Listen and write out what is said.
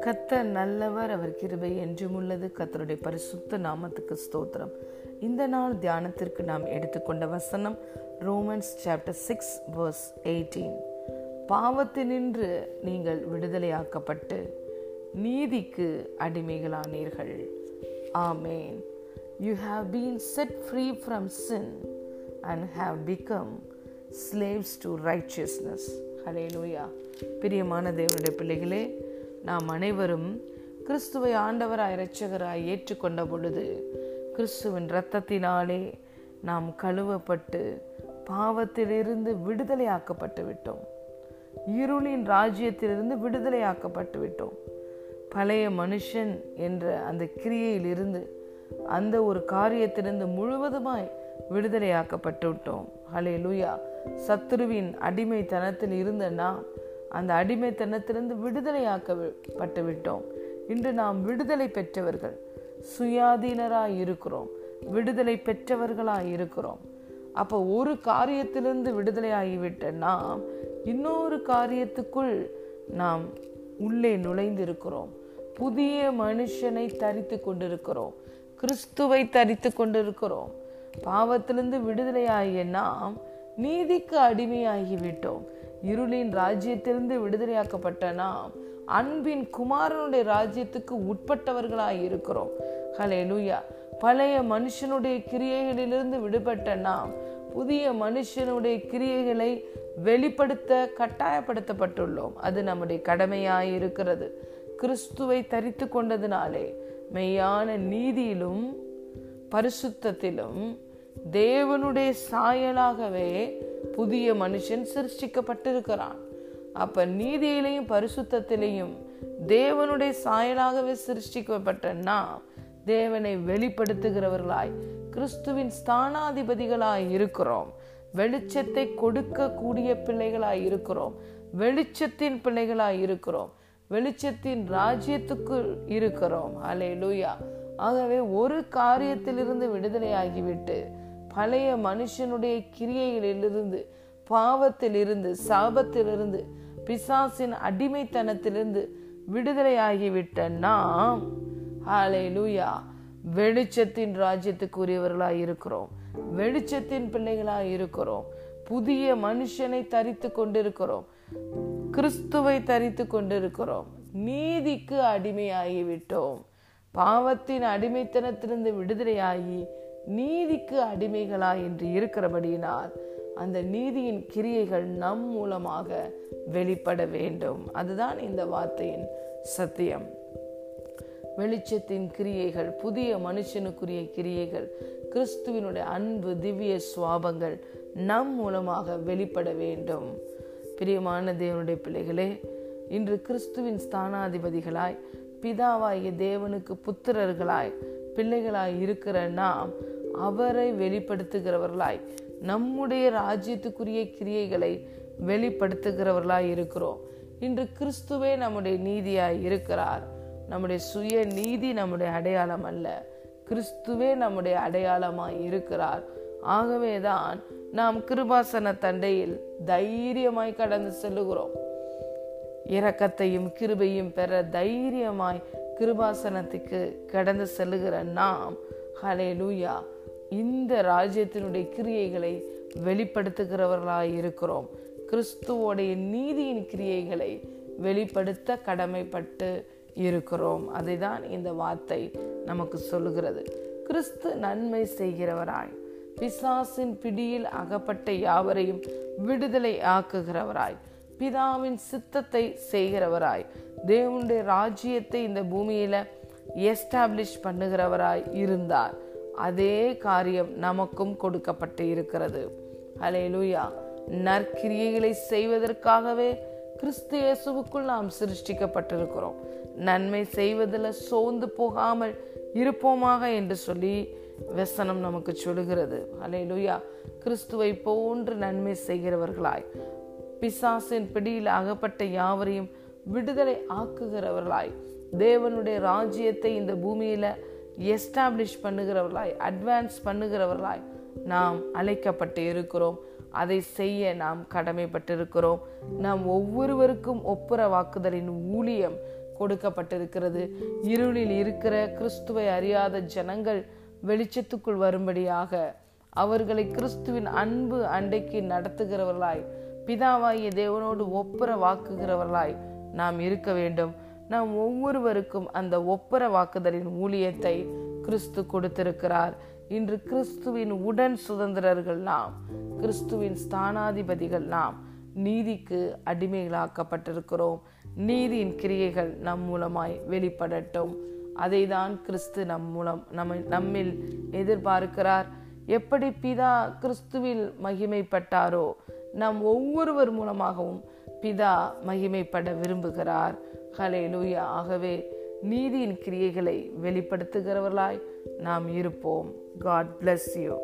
கத்தர் நல்லவர் அவர் கிருபை என்றும் உள்ளது. கத்தருடைய பரிசுத்த நாமத்துக்கு ஸ்தோத்திரம். இந்த நாள் தியானத்திற்கு நாம் எடுத்துக்கொண்ட வசனம் Romans chapter six verse eighteen. பாவத்தினின்று நீங்கள் விடுதலையாக்கப்பட்டு நீதிக்கு அடிமைகளானீர்கள். ஆமேன். You have been set free from sin and have become slaves to righteousness hallelujah பிரியமான தேவனுடைய பிள்ளைகளே நாம் அனைவரும் கிறிஸ்துவை ஆண்டவராய் இரட்சகராய் ஏற்றுக்கொண்ட பொழுது கிறிஸ்துவின் இரத்தத்தினாலே நாம் கழுவப்பட்டு பாவத்திலிருந்து விடுதலையாக்கப்பட்டு விட்டோம். இருளின் ராஜ்யத்திலிருந்து விடுதலையாக்கப்பட்டு விட்டோம். பழைய மனுஷன் என்ற அந்த கிரியையிலிருந்து அந்த ஒரு காரியத்திலிருந்து முழுவதுமாய் விடுதலையாக்கப்பட்டு விட்டோம் ஹலே லூயா சத்துருவின் அடிமைத்தனத்தில் இருந்த நாம் அந்த அடிமைத்தனத்திலிருந்து விடுதலையாக்கப்பட்டு விட்டோம் இன்று நாம் விடுதலை பெற்றவர்கள் சுயாதீனராய் இருக்கிறோம். விடுதலை பெற்றவர்களாய் இருக்கிறோம். அப்போ ஒரு காரியத்திலிருந்து விடுதலை ஆகிவிட்ட நாம் இன்னொரு காரியத்துக்குள் நாம் உள்ளே நுழைந்திருக்கிறோம். புதிய மனுஷனை தரித்து கொண்டிருக்கிறோம். கிறிஸ்துவை தரித்து கொண்டிருக்கிறோம். பாவத்திலிருந்து விடுதலையாகிய நாம் நீதிக்கு அடிமையாகிவிட்டோம். இருளின் ராஜ்யத்திலிருந்து விடுதலையாக்கப்பட்ட நாம் அன்பின் குமாரனுடைய ராஜ்யத்துக்கு உட்பட்டவர்களாய் இருக்கிறோம். ஹலே லூயா பழைய மனுஷனுடைய கிரியைகளிலிருந்து விடுபட்ட நாம் புதிய மனுஷனுடைய கிரியைகளை வெளிப்படுத்த கட்டாயப்படுத்தப்பட்டுள்ளோம். அது நம்முடைய கடமையாய் இருக்கிறது. கிறிஸ்துவை தரித்து கொண்டதினாலே மெய்யான நீதியிலும் பரிசுத்தத்திலும் தேவனுடைய சாயலாகவே புதிய மனுஷன் சிருஷ்டிக்கப்பட்டிருக்கிறான். அப்ப நீதியிலையும் பரிசுத்திலையும் தேவனுடைய சாயலாகவே சிருஷ்டிக்கப்பட்ட நாம் தேவனை வெளிப்படுத்துகிறவர்களாய் கிறிஸ்துவின் ஸ்தானாதிபதிகளாய் இருக்கிறோம். வெளிச்சத்தை கொடுக்கக்கூடிய பிள்ளைகளாய் இருக்கிறோம். வெளிச்சத்தின் பிள்ளைகளாய் இருக்கிறோம். வெளிச்சத்தின் ராஜ்யத்துக்கு இருக்கிறோம். அலே லூயா ஆகவே ஒரு காரியத்திலிருந்து விடுதலையாகிவிட்டு பழைய மனுஷனுடைய கிரியைகளிலிருந்து பாவத்திலிருந்து சாபத்திலிருந்து பிசாசின் அடிமைத்தனத்திலிருந்து விடுதலையாகிவிட்ட நாம் ஹாலே லூயா வெளிச்சத்தின் ராஜ்யத்துக்குரியவர்களாய் இருக்கிறோம். வெளிச்சத்தின் பிள்ளைகளாய் இருக்கிறோம். புதிய மனுஷனை தரித்து கொண்டிருக்கிறோம். கிறிஸ்துவை தரித்து கொண்டிருக்கிறோம். நீதிக்கு அடிமையாகிவிட்டோம். பாவத்தின் அடிமைத்தனத்திலிருந்து விடுதலையாகி நீதிக்கு அடிமைகளா என்று இருக்கிறபடியினால் அந்த நீதியின் கிரியைகள் நம் மூலமாக வெளிப்பட வேண்டும். அதுதான் இந்த வார்த்தையின் சத்தியம். வெளிச்சத்தின் கிரியைகள் புதிய மனுஷனுக்குரிய கிரியைகள் கிறிஸ்துவினுடைய அன்பு திவ்ய சுவாபங்கள் நம் மூலமாக வெளிப்பட வேண்டும். பிரியமான தேவனுடைய பிள்ளைகளே இன்று கிறிஸ்துவின் ஸ்தானாதிபதிகளாய் பிதாவாகிய தேவனுக்கு புத்திரர்களாய் பிள்ளைகளாய் இருக்கிற நாம் அவரை வெளிப்படுத்துகிறவர்களாய் நம்முடைய ராஜ்யத்துக்குரிய கிரியைகளை வெளிப்படுத்துகிறவர்களாய் இருக்கிறோம். இன்று கிறிஸ்துவே நம்முடைய நீதியாய் இருக்கிறார். நம்முடைய சுய நீதி நம்முடைய அடையாளம் அல்ல. கிறிஸ்துவே நம்முடைய அடையாளமாய் இருக்கிறார். ஆகவேதான் நாம் கிருபாசன தண்டையில் தைரியமாய் கடந்து செல்லுகிறோம். இரக்கத்தையும் கிருபையும் பெற தைரியமாய் கிருபாசனத்துக்கு கடந்து செல்லுகிற நாம் ஹலே லூயா இந்த ராஜ்யத்தினுடைய கிரியைகளை வெளிப்படுத்துகிறவர்களாய் இருக்கிறோம். கிறிஸ்துவோடைய நீதியின் கிரியைகளை வெளிப்படுத்த கடமைப்பட்டு இருக்கிறோம். அதைதான் இந்த வார்த்தை நமக்கு சொல்லுகிறது. கிறிஸ்து நன்மை செய்கிறவராய் பிசாசின் பிடியில் அகப்பட்ட யாவரையும் விடுதலை ஆக்குகிறவராய் பிதாவின் சித்தத்தை செய்கிறவராய் தேவனுடைய ராஜ்யத்தை இந்த பூமியில எஸ்டாப்ளிஷ் பண்ணுகிறவராய் இருந்தார். அதே காரியம் நமக்கும் கொடுக்கப்பட்டு இருக்கிறது. அலே நற்கிரியைகளை செய்வதற்காகவே கிறிஸ்து இயேசுவுக்குள் நாம் சிருஷ்டிக்கப்பட்டிருக்கிறோம். நன்மை செய்வதில் சோர்ந்து போகாமல் இருப்போமாக என்று சொல்லி வசனம் நமக்கு சொல்லுகிறது. அலே கிறிஸ்துவை போன்று நன்மை செய்கிறவர்களாய் பிசாசின் பிடியில் அகப்பட்ட யாவரையும் விடுதலை ஆக்குகிறவர்களாய் தேவனுடைய ராஜ்யத்தை இந்த பூமியில எஸ்டாப்ளிஷ் பண்ணுகிறவர்களாய் அட்வான்ஸ் பண்ணுகிறவர்களாய் நாம் அழைக்கப்பட்டு இருக்கிறோம். அதை செய்ய நாம் கடமைப்பட்டிருக்கிறோம். நாம் ஒவ்வொருவருக்கும் ஒப்புற வாக்குதலின் ஊழியம் கொடுக்கப்பட்டிருக்கிறது. இருளில் இருக்கிற கிறிஸ்துவை அறியாத ஜனங்கள் வெளிச்சத்துக்குள் வரும்படியாக அவர்களை கிறிஸ்துவின் அன்பு அண்டைக்கு நடத்துகிறவர்களாய் பிதாவாகிய தேவனோடு ஒப்புற வாக்குகிறவர்களாய் நாம் இருக்க வேண்டும். நாம் ஒவ்வொருவருக்கும் அந்த ஒப்புர வாக்குதலின் ஊழியத்தை கிறிஸ்து கொடுத்திருக்கிறார். இன்று கிறிஸ்துவின் உடன் சுதந்திரர்கள் நாம் கிறிஸ்துவின் ஸ்தானாதிபதிகள் நாம் நீதிக்கு அடிமைகளாக்கப்பட்டிருக்கிறோம். நீதியின் கிரியைகள் நம் மூலமாய் வெளிப்படட்டும். அதை தான் கிறிஸ்து நம் மூலம் நம்ம நம்மில் எதிர்பார்க்கிறார். எப்படி பிதா கிறிஸ்துவில் மகிமைப்பட்டாரோ நம் ஒவ்வொருவர் மூலமாகவும் பிதா மகிமைப்பட விரும்புகிறார். ஹலே லூயா ஆகவே நீதியின் கிரியைகளை வெளிப்படுத்துகிறவர்களாய் நாம் இருப்போம். God bless you